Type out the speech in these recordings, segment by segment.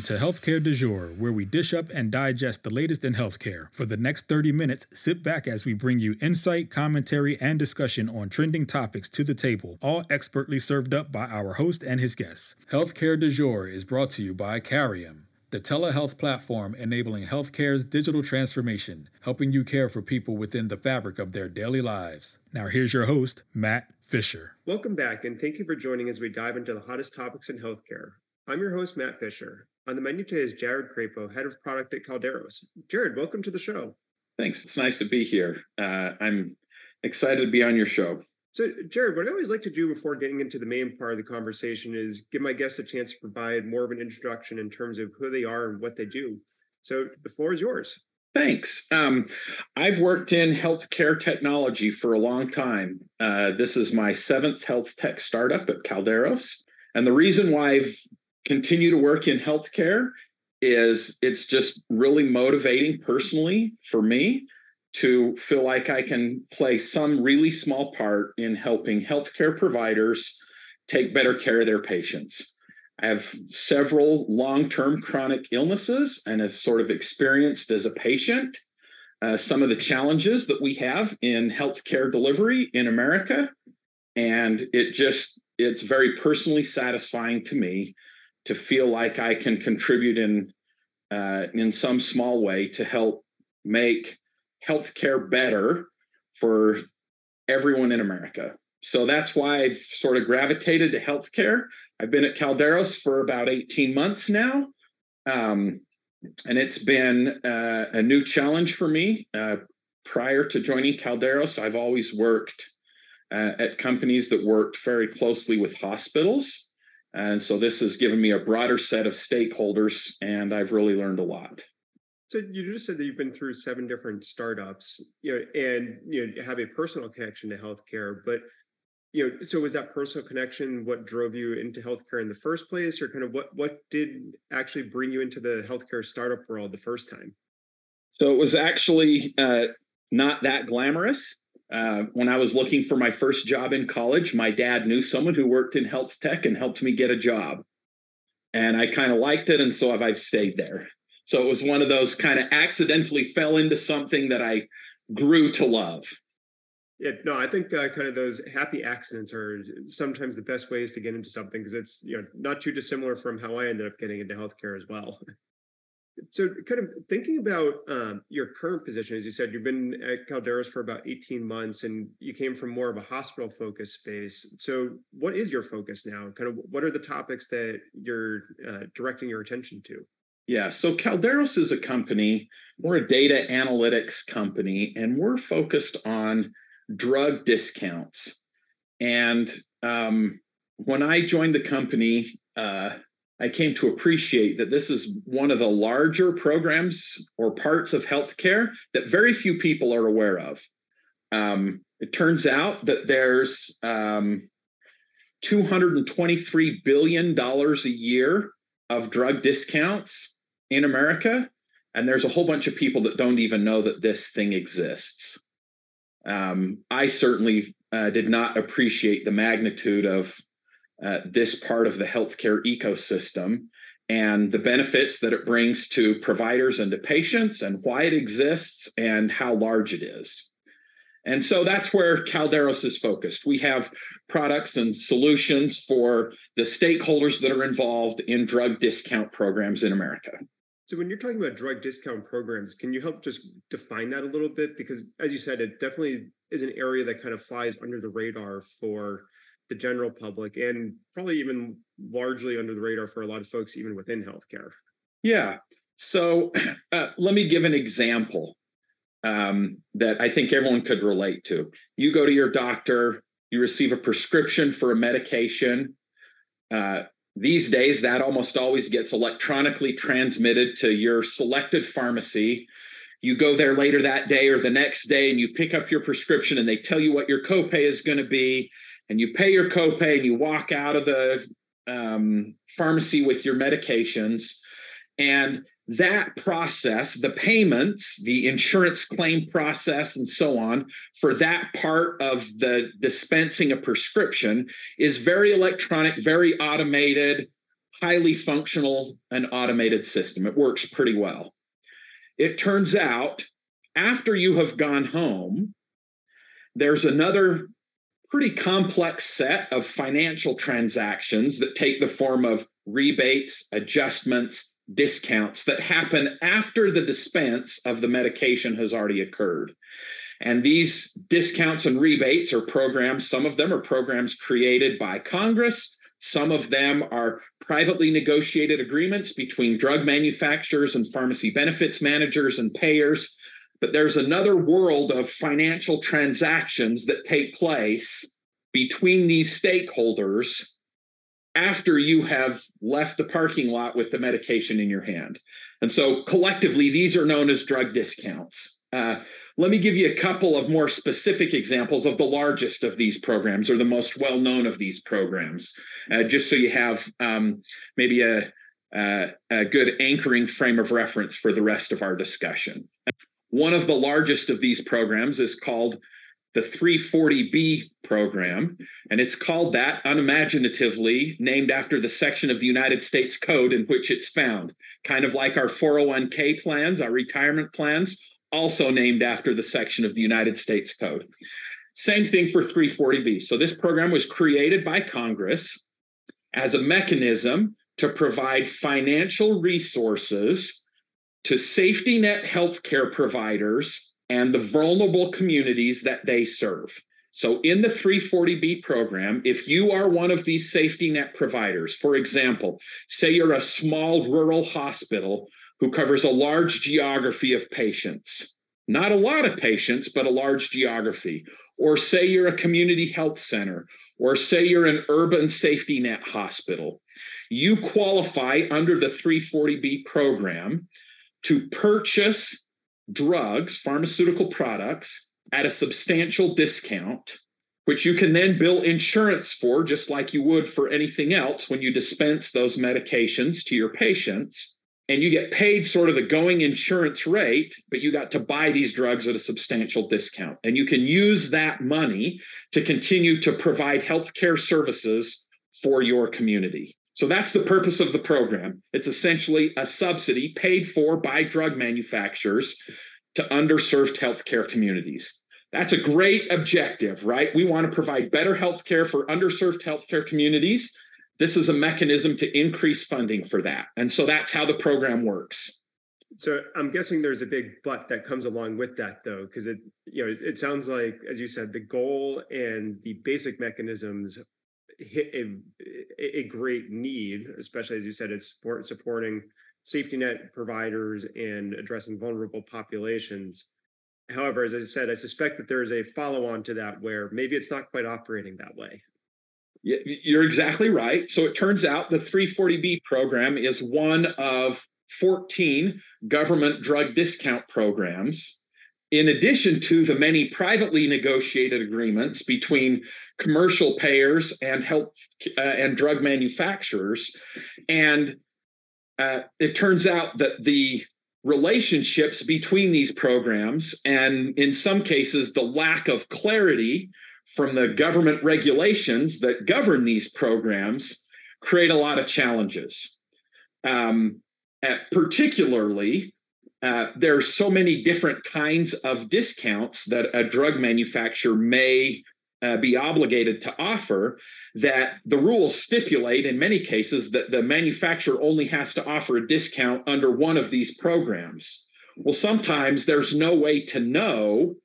Welcome to Healthcare de Jure, where we dish up and digest the latest in healthcare. For the next 30 minutes, sit back as we bring you insight, commentary, and discussion on trending topics to the table, all expertly served up by our host and his guests. Healthcare de Jure is brought to you by Carium, the telehealth platform enabling healthcare's digital transformation, helping you care for people within the fabric of their daily lives. Now, here's your host, Matt Fisher. Welcome back, and thank you for joining as we dive into the hottest topics in healthcare. I'm your host, Matt Fisher. On the menu today is Jared Crapo, head of product at Kalderos. Jared, welcome to the show. Thanks. It's nice to be here. Uh, I'm excited to be on your show. So, Jared, what I always like to do before getting into the main part of the conversation is give my guests a chance to provide more of an introduction in terms of who they are and what they do. So, the floor is yours. Thanks. Um, I've worked in healthcare technology for a long time. Uh, this is my seventh health tech startup at Kalderos. And the reason why I've continue to work in healthcare is it's just really motivating personally for me to feel like I can play some really small part in helping healthcare providers take better care of their patients. I have several long term chronic illnesses and have sort of experienced as a patient uh, some of the challenges that we have in healthcare delivery in America. And it just, it's very personally satisfying to me to feel like I can contribute in uh, in some small way to help make healthcare better for everyone in America. So that's why I've sort of gravitated to healthcare. I've been at Kalderos for about 18 months now. Um, and it's been uh, a new challenge for me. Uh, prior to joining Kalderos, I've always worked uh, at companies that worked very closely with hospitals. And so this has given me a broader set of stakeholders, and I've really learned a lot. So you just said that you've been through seven different startups, you know, and you know have a personal connection to healthcare. But you know, so was that personal connection what drove you into healthcare in the first place, or kind of what what did actually bring you into the healthcare startup world the first time? So it was actually uh, not that glamorous. Uh, when I was looking for my first job in college, my dad knew someone who worked in health tech and helped me get a job. And I kind of liked it. And so I've stayed there. So it was one of those kind of accidentally fell into something that I grew to love. Yeah, no, I think uh, kind of those happy accidents are sometimes the best ways to get into something because it's you know not too dissimilar from how I ended up getting into healthcare as well. So, kind of thinking about um, your current position, as you said, you've been at Kalderos for about 18 months and you came from more of a hospital focused space. So, what is your focus now? Kind of what are the topics that you're uh, directing your attention to? Yeah, so Kalderos is a company, we're a data analytics company, and we're focused on drug discounts. And um, when I joined the company, uh, I came to appreciate that this is one of the larger programs or parts of healthcare that very few people are aware of. Um, it turns out that there's um, $223 billion a year of drug discounts in America. And there's a whole bunch of people that don't even know that this thing exists. Um, I certainly uh, did not appreciate the magnitude of uh, this part of the healthcare ecosystem and the benefits that it brings to providers and to patients and why it exists and how large it is. And so that's where Kalderos is focused. We have products and solutions for the stakeholders that are involved in drug discount programs in America. So, when you're talking about drug discount programs, can you help just define that a little bit? Because, as you said, it definitely is an area that kind of flies under the radar for the general public and probably even largely under the radar for a lot of folks even within healthcare. Yeah. So uh, let me give an example um, that i think everyone could relate to. You go to your doctor you receive a prescription for a medication uh, these days that almost always gets electronically transmitted to your selected pharmacy. You go there later that day or the next day and you pick up your prescription and they tell you what your copay is going to be and you pay your copay and you walk out of the um, pharmacy with your medications and that process the payments the insurance claim process and so on for that part of the dispensing a prescription is very electronic very automated highly functional and automated system. It works pretty well. It turns out after you have gone home, there's another pretty complex set of financial transactions that take the form of rebates, adjustments, discounts that happen after the dispense of the medication has already occurred. And these discounts and rebates are programs, some of them are programs created by Congress, some of them are privately negotiated agreements between drug manufacturers and pharmacy benefits managers and payers. But there's another world of financial transactions that take place between these stakeholders after you have left the parking lot with the medication in your hand. And so collectively, these are known as drug discounts. Uh, let me give you a couple of more specific examples of the largest of these programs or the most well known of these programs, uh, just so you have um, maybe a, a, a good anchoring frame of reference for the rest of our discussion. One of the largest of these programs is called the 340B program, and it's called that unimaginatively, named after the section of the United States Code in which it's found. Kind of like our 401k plans, our retirement plans, also named after the section of the United States Code. Same thing for 340B. So, this program was created by Congress as a mechanism to provide financial resources to safety net healthcare providers and the vulnerable communities that they serve. So, in the 340B program, if you are one of these safety net providers, for example, say you're a small rural hospital who covers a large geography of patients, not a lot of patients, but a large geography, or say you're a community health center, or say you're an urban safety net hospital, you qualify under the 340B program to purchase drugs, pharmaceutical products at a substantial discount, which you can then bill insurance for, just like you would for anything else when you dispense those medications to your patients. And you get paid sort of the going insurance rate, but you got to buy these drugs at a substantial discount. And you can use that money to continue to provide healthcare services for your community. So that's the purpose of the program. It's essentially a subsidy paid for by drug manufacturers to underserved healthcare communities. That's a great objective, right? We want to provide better healthcare for underserved healthcare communities. This is a mechanism to increase funding for that. And so that's how the program works. So I'm guessing there's a big but that comes along with that though, because it you know it sounds like, as you said, the goal and the basic mechanisms hit a, a great need, especially as you said, it's support, supporting safety net providers and addressing vulnerable populations. However, as I said, I suspect that there is a follow on to that where maybe it's not quite operating that way. You're exactly right. So it turns out the 340B program is one of 14 government drug discount programs, in addition to the many privately negotiated agreements between commercial payers and health uh, and drug manufacturers. And uh, it turns out that the relationships between these programs, and in some cases, the lack of clarity from the government regulations that govern these programs, create a lot of challenges. Um, particularly, uh, there are so many different kinds of discounts that a drug manufacturer may uh, be obligated to offer that the rules stipulate in many cases that the manufacturer only has to offer a discount under one of these programs. Well, sometimes there's no way to know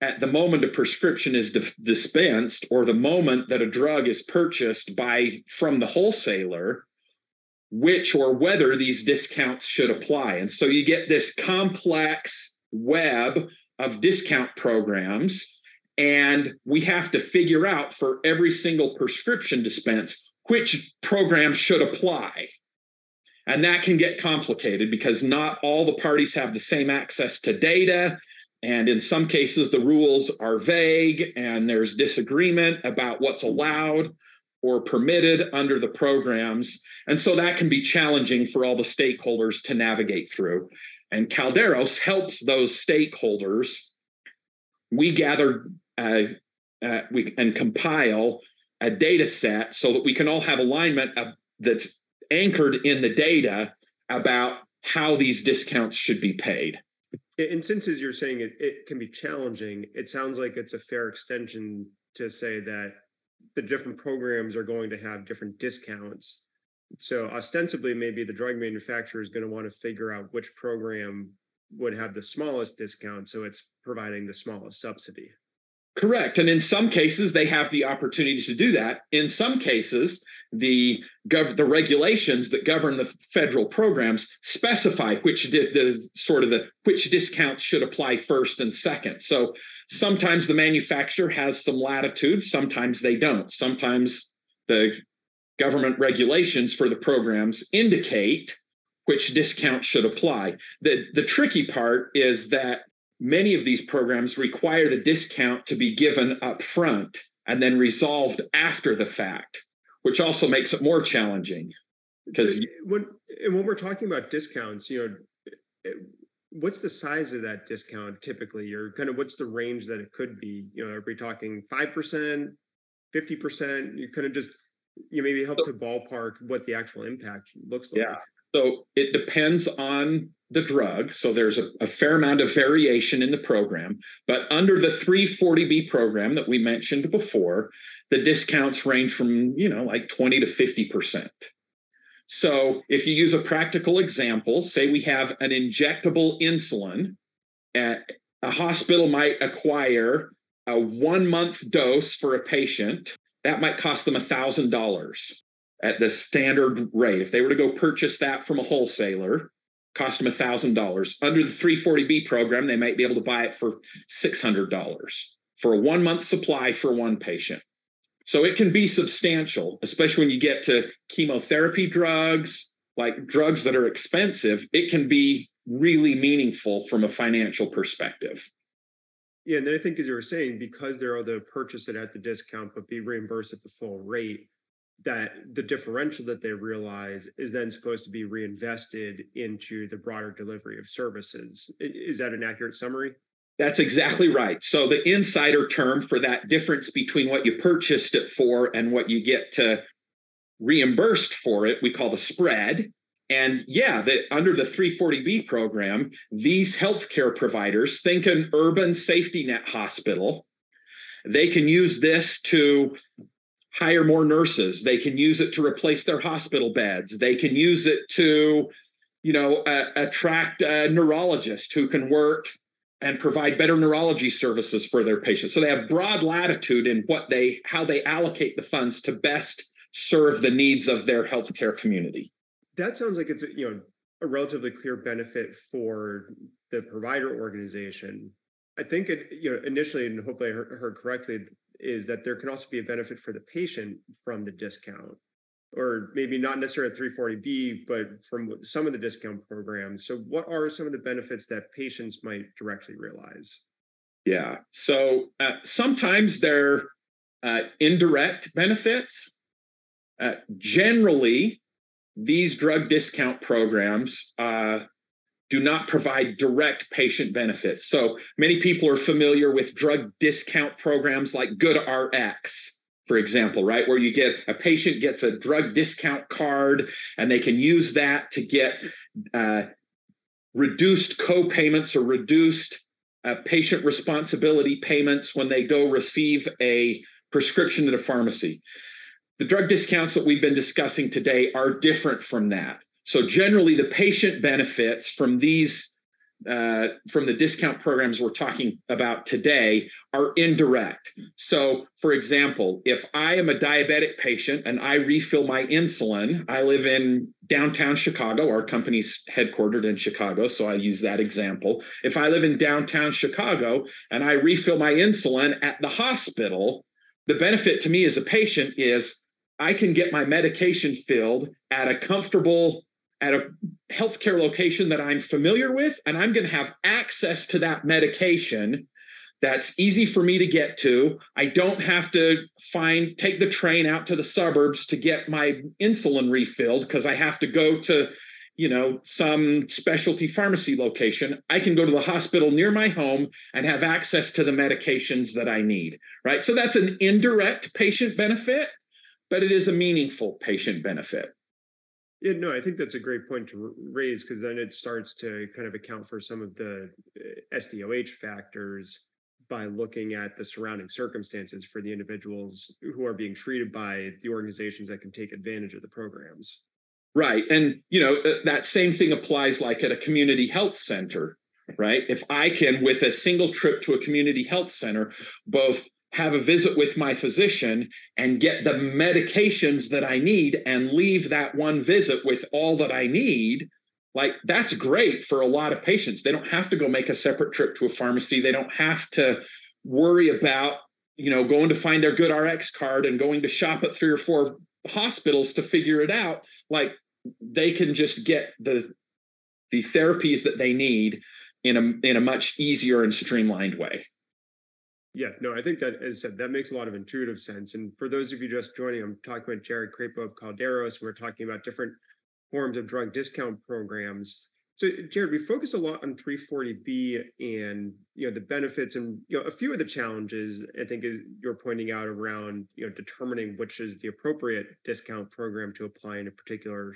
at the moment a prescription is di- dispensed or the moment that a drug is purchased by from the wholesaler which or whether these discounts should apply and so you get this complex web of discount programs and we have to figure out for every single prescription dispense which program should apply. And that can get complicated because not all the parties have the same access to data. And in some cases, the rules are vague and there's disagreement about what's allowed or permitted under the programs. And so that can be challenging for all the stakeholders to navigate through. And Kalderos helps those stakeholders. We gather uh, uh, we and compile a data set so that we can all have alignment that's anchored in the data about how these discounts should be paid. And since as you're saying it, it can be challenging, it sounds like it's a fair extension to say that the different programs are going to have different discounts. So ostensibly, maybe the drug manufacturer is going to want to figure out which program would have the smallest discount, so it's providing the smallest subsidy. Correct. And in some cases, they have the opportunity to do that. In some cases, the gov- the regulations that govern the federal programs specify which di- the sort of the which discounts should apply first and second. So sometimes the manufacturer has some latitude, sometimes they don't. Sometimes the government regulations for the programs indicate which discount should apply. The the tricky part is that many of these programs require the discount to be given up front and then resolved after the fact, which also makes it more challenging. Because when and when we're talking about discounts, you know, eh, what's the size of that discount typically? Or kind of what's the range that it could be? You know, are we talking five percent, fifty percent? You kind of just you maybe help to ballpark what the actual impact looks like. Yeah. So it depends on the drug. So there's a, a, fair amount of variation in the program. But under the 340B program that we mentioned before, the discounts range from, you know, like 20 to 50%. So if you use a practical example, say we have an injectable insulin, at, a hospital might acquire a one month dose for a patient. That might cost them $1,000 at the standard rate. If they were to go purchase that from a wholesaler, cost them $1,000. Under the 340B program, they might be able to buy it for $600 for a one month supply for one patient. So it can be substantial, especially when you get to chemotherapy drugs, like drugs that are expensive. It can be really meaningful from a financial perspective. Yeah, and then I think, as you were saying, because they're able to purchase it at the discount but be reimbursed at the full rate, that the differential that they realize is then supposed to be reinvested into the broader delivery of services. Is that an accurate summary? That's exactly right. So the insider term for that difference between what you purchased it for and what you get to reimbursed for it, we call the spread. And yeah, the, under the 340B program, these healthcare providers think an urban safety net hospital. They can use this to hire more nurses. They can use it to replace their hospital beds. They can use it to, you know, uh, attract a neurologist who can work and provide better neurology services for their patients. So they have broad latitude in what they how they allocate the funds to best serve the needs of their healthcare community. That sounds like it's you know a relatively clear benefit for the provider organization. I think it you know initially and hopefully I heard correctly is that there can also be a benefit for the patient from the discount or maybe not necessarily 340B, but from some of the discount programs. So, what are some of the benefits that patients might directly realize? Yeah. So, uh, sometimes they're uh, indirect benefits. Uh, generally, these drug discount programs uh, do not provide direct patient benefits. So many people are familiar with drug discount programs like GoodRx, for example, right? Where you get a patient gets a drug discount card and they can use that to get uh, reduced co-payments or reduced uh, patient responsibility payments when they go receive a prescription at a pharmacy. The drug discounts that we've been discussing today are different from that. So generally, the patient benefits from these uh, from the discount programs we're talking about today are indirect. So, for example, if I am a diabetic patient and I refill my insulin, I live in downtown Chicago. Our company's headquartered in Chicago, so I use that example. If I live in downtown Chicago and I refill my insulin at the hospital, the benefit to me as a patient is I can get my medication filled at a comfortable at a healthcare location that I'm familiar with, and I'm going to have access to that medication that's easy for me to get to. I don't have to find take the train out to the suburbs to get my insulin refilled because I have to go to, you know, some specialty pharmacy location. I can go to the hospital near my home and have access to the medications that I need, right? So that's an indirect patient benefit, but it is a meaningful patient benefit. Yeah, no, I think that's a great point to raise because then it starts to kind of account for some of the SDOH factors by looking at the surrounding circumstances for the individuals who are being treated by the organizations that can take advantage of the programs. Right. And, you know, uh, that same thing applies like at a community health center, right? If I can, with a single trip to a community health center, both have a visit with my physician and get the medications that I need and leave that one visit with all that I need, like that's great for a lot of patients. They don't have to go make a separate trip to a pharmacy. They don't have to worry about, you know, going to find their GoodRx card and going to shop at three or four hospitals to figure it out. Like they can just get the the therapies that they need in a in a much easier and streamlined way. Yeah, no, I think that, as I said, that makes a lot of intuitive sense. And for those of you just joining, I'm talking about Jared Crapo of Kalderos. We're talking about different forms of drug discount programs. So, Jared, we focus a lot on 340B and you know the benefits and you know a few of the challenges. I think is you're pointing out around you know determining which is the appropriate discount program to apply in a particular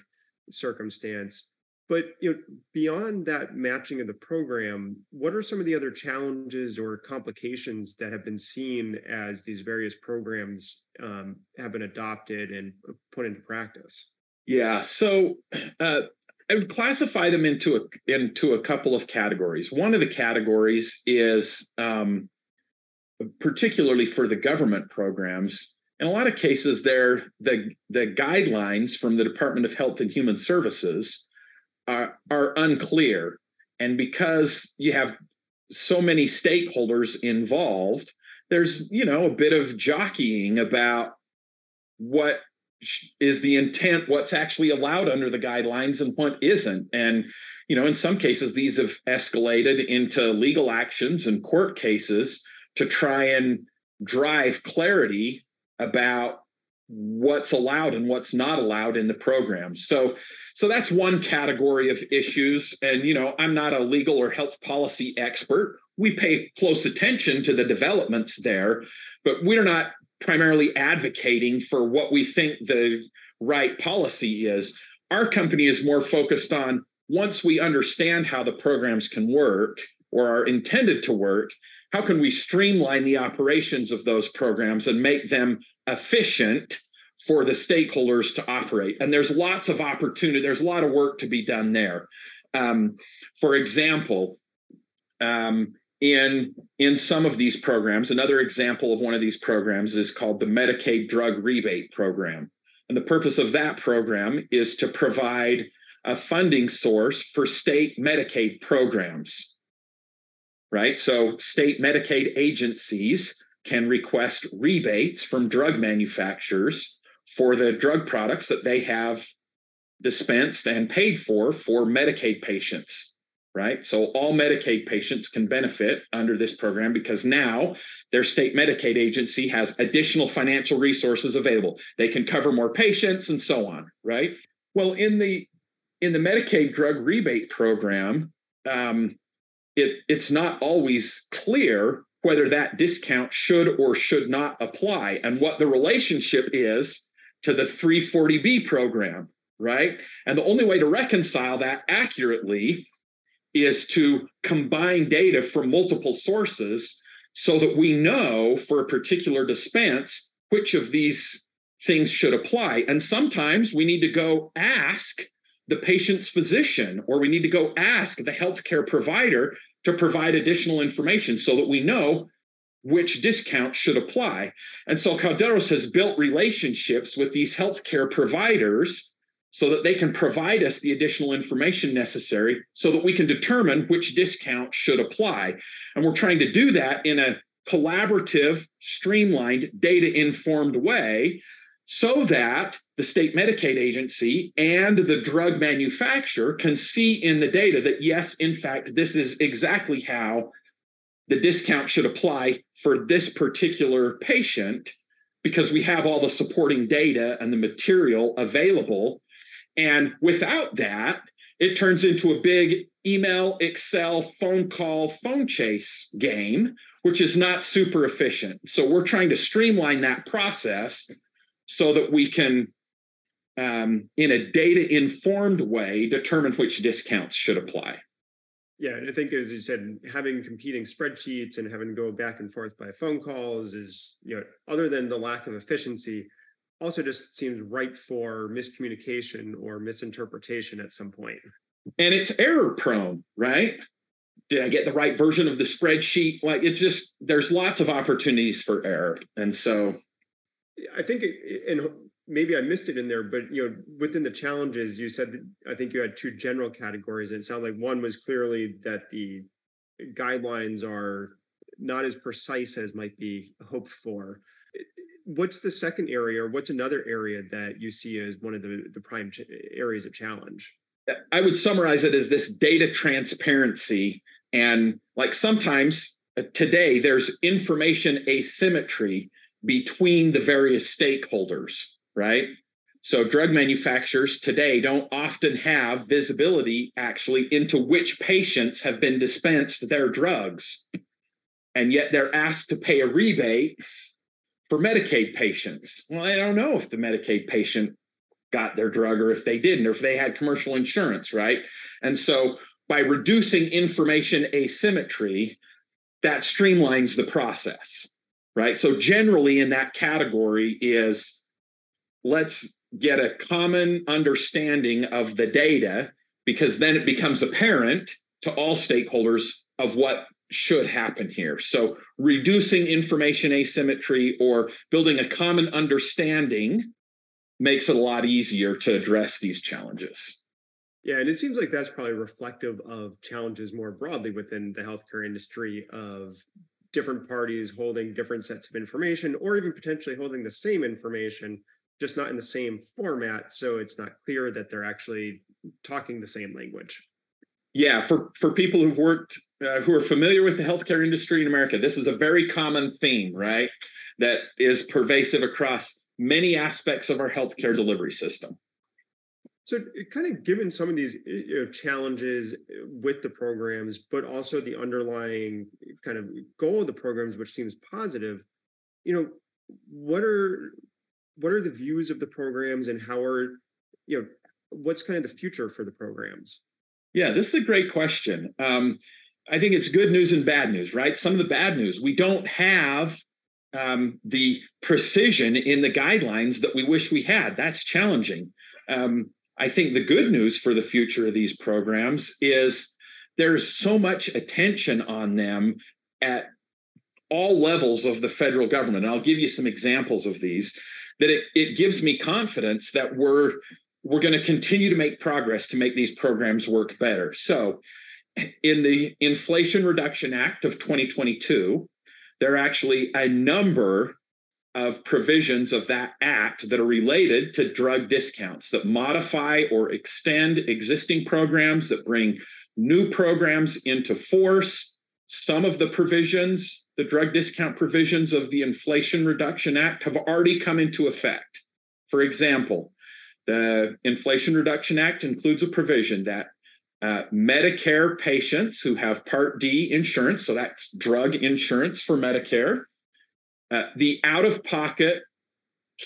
circumstance. But you know, beyond that matching of the program, what are some of the other challenges or complications that have been seen as these various programs um, have been adopted and put into practice? Yeah, so uh, I would classify them into a into a couple of categories. One of the categories is um, particularly for the government programs. In a lot of cases, they're the the guidelines from the Department of Health and Human Services are, are unclear. And because you have so many stakeholders involved, there's, you know, a bit of jockeying about what is the intent, what's actually allowed under the guidelines and what isn't. And, you know, in some cases, these have escalated into legal actions and court cases to try and drive clarity about what's allowed and what's not allowed in the program. So so that's one category of issues and you know, I'm not a legal or health policy expert. We pay close attention to the developments there, but we're not primarily advocating for what we think the right policy is. Our company is more focused on once we understand how the programs can work or are intended to work, how can we streamline the operations of those programs and make them efficient for the stakeholders to operate. And there's lots of opportunity, there's a lot of work to be done there. Um, for example, um, in in some of these programs, another example of one of these programs is called the Medicaid Drug Rebate Program. And the purpose of that program is to provide a funding source for state Medicaid programs. Right? So, state Medicaid agencies can request rebates from drug manufacturers for the drug products that they have dispensed and paid for for Medicaid patients, right? So all Medicaid patients can benefit under this program because now their state Medicaid agency has additional financial resources available. They can cover more patients and so on, right? Well, in the in the Medicaid drug rebate program, um, it, it's not always clear whether that discount should or should not apply and what the relationship is to the 340B program, right? And the only way to reconcile that accurately is to combine data from multiple sources so that we know for a particular dispense which of these things should apply. And sometimes we need to go ask the patient's physician or we need to go ask the healthcare provider to provide additional information so that we know which discount should apply. And so Kalderos has built relationships with these healthcare providers so that they can provide us the additional information necessary so that we can determine which discount should apply. And we're trying to do that in a collaborative, streamlined, data informed way so that the state Medicaid agency and the drug manufacturer can see in the data that, yes, in fact, this is exactly how the discount should apply for this particular patient because we have all the supporting data and the material available. And without that, it turns into a big email, Excel, phone call, phone chase game, which is not super efficient. So we're trying to streamline that process so that we can um, in a data informed way, determine which discounts should apply. Yeah, and I think as you said, having competing spreadsheets and having to go back and forth by phone calls is, you know, other than the lack of efficiency, also just seems ripe for miscommunication or misinterpretation at some point. And it's error prone, right? Did I get the right version of the spreadsheet? Like it's just there's lots of opportunities for error. And so I think and maybe I missed it in there, but you know, within the challenges, you said that I think you had two general categories. And it sounded like one was clearly that the guidelines are not as precise as might be hoped for. What's the second area, or what's another area that you see as one of the, the prime ch- areas of challenge? I would summarize it as this data transparency. And like sometimes uh, today, there's information asymmetry between the various stakeholders right? So drug manufacturers today don't often have visibility actually into which patients have been dispensed their drugs. And yet they're asked to pay a rebate for Medicaid patients. Well, I don't know if the Medicaid patient got their drug or if they didn't, or if they had commercial insurance, right? And so by reducing information asymmetry, that streamlines the process, right? So generally in that category is let's get a common understanding of the data because then it becomes apparent to all stakeholders of what should happen here. So, reducing information asymmetry or building a common understanding makes it a lot easier to address these challenges. Yeah, and it seems like that's probably reflective of challenges more broadly within the healthcare industry of different parties holding different sets of information or even potentially holding the same information just not in the same format so it's not clear that they're actually talking the same language. Yeah for for people who've worked uh, who are familiar with the healthcare industry in america this is a very common theme right that is pervasive across many aspects of our healthcare delivery system. So kind of given some of these you know, challenges with the programs but also the underlying kind of goal of the programs which seems positive you know what are what are the views of the programs and how are you know what's kind of the future for the programs? Yeah this is a great question. Um, i think it's good news and bad news right? Some of the bad news we don't have um, the precision in the guidelines that we wish we had. That's challenging. Um, i think the good news for the future of these programs is there's so much attention on them at all levels of the federal government. And I'll give you some examples of these that it, it gives me confidence that we're we're going to continue to make progress to make these programs work better. So, in the Inflation Reduction Act of 2022, there are actually a number of provisions of that act that are related to drug discounts that modify or extend existing programs, that bring new programs into force. Some of the provisions the drug discount provisions of the Inflation Reduction Act have already come into effect. For example, the Inflation Reduction Act includes a provision that uh, Medicare patients who have Part D insurance, so that's drug insurance for Medicare, uh, the out of pocket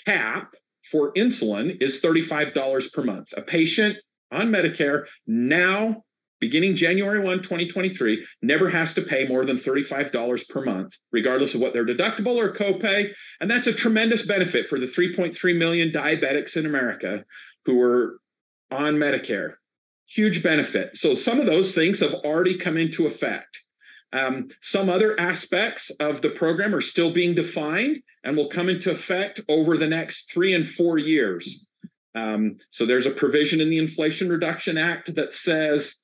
cap for insulin is $35 per month. A patient on Medicare now beginning January 1, 2023, never has to pay more than $35 per month, regardless of what their deductible or copay. And that's a tremendous benefit for the 3.3 million diabetics in America who are on Medicare. Huge benefit. So some of those things have already come into effect. Um, some other aspects of the program are still being defined and will come into effect over the next three and four years. Um, so there's a provision in the Inflation Reduction Act that says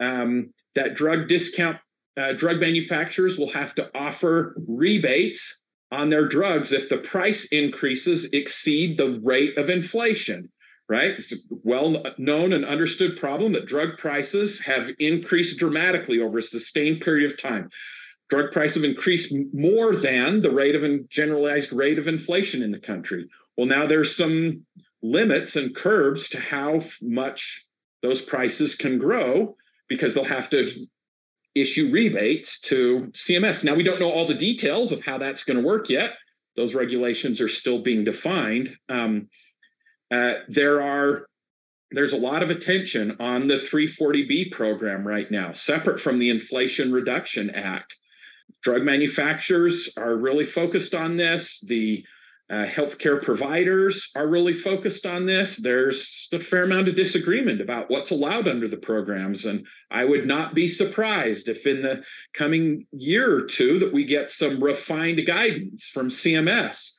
um, that drug discount uh, drug manufacturers will have to offer rebates on their drugs if the price increases exceed the rate of inflation right? It's a well known and understood problem that drug prices have increased dramatically over a sustained period of time. Drug prices have increased more than the rate of generalized rate of inflation in the country. Well now there's some limits and curbs to how much those prices can grow because they'll have to issue rebates to CMS. Now, we don't know all the details of how that's going to work yet. Those regulations are still being defined. Um, uh, there are there's a lot of attention on the 340B program right now, separate from the Inflation Reduction Act. Drug manufacturers are really focused on this. The uh, healthcare providers are really focused on this. There's a fair amount of disagreement about what's allowed under the programs. And I would not be surprised if in the coming year or two that we get some refined guidance from CMS.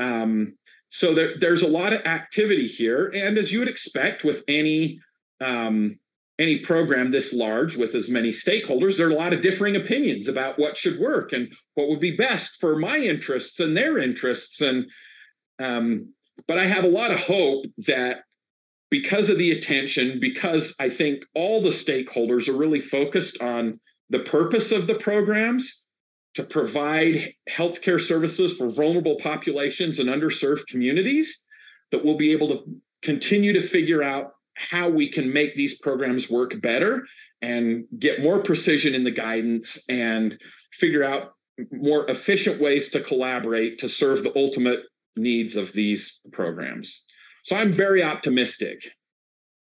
Um, so there, there's a lot of activity here. And as you would expect with any um, any program this large with as many stakeholders, there are a lot of differing opinions about what should work and what would be best for my interests and their interests. And um, but I have a lot of hope that because of the attention, because I think all the stakeholders are really focused on the purpose of the programs to provide healthcare services for vulnerable populations and underserved communities, that we'll be able to continue to figure out how we can make these programs work better and get more precision in the guidance and figure out more efficient ways to collaborate to serve the ultimate needs of these programs. So I'm very optimistic.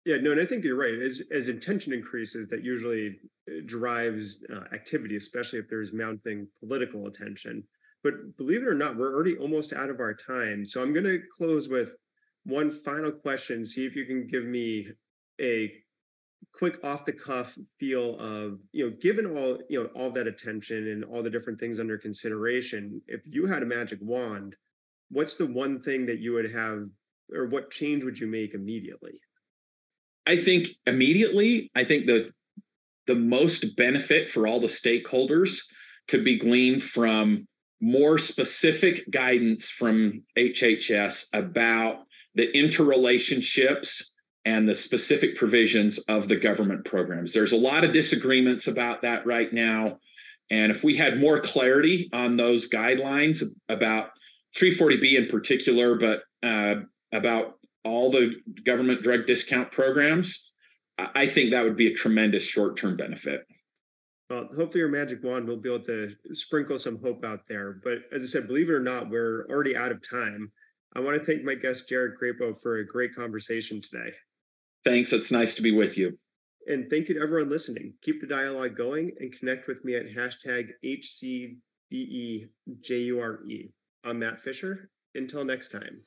Yeah, no, and I think you're right. As as intention increases, that usually uh, drives uh, activity, especially if there's mounting political attention. But believe it or not, we're already almost out of our time. So I'm going to close with one final question. See if you can give me a quick off the cuff feel of you know given all you know all that attention and all the different things under consideration if you had a magic wand what's the one thing that you would have or what change would you make immediately i think immediately i think the the most benefit for all the stakeholders could be gleaned from more specific guidance from hhs about the interrelationships and the specific provisions of the government programs. There's a lot of disagreements about that right now. And if we had more clarity on those guidelines about 340B in particular, but uh, about all the government drug discount programs, I think that would be a tremendous short term benefit. Well, hopefully, your magic wand will be able to sprinkle some hope out there. But as I said, believe it or not, we're already out of time. I want to thank my guest, Jared Crapo, for a great conversation today. Thanks. It's nice to be with you. And thank you to everyone listening. Keep the dialogue going and connect with me at hashtag HCDEJURE. I'm Matt Fisher. Until next time.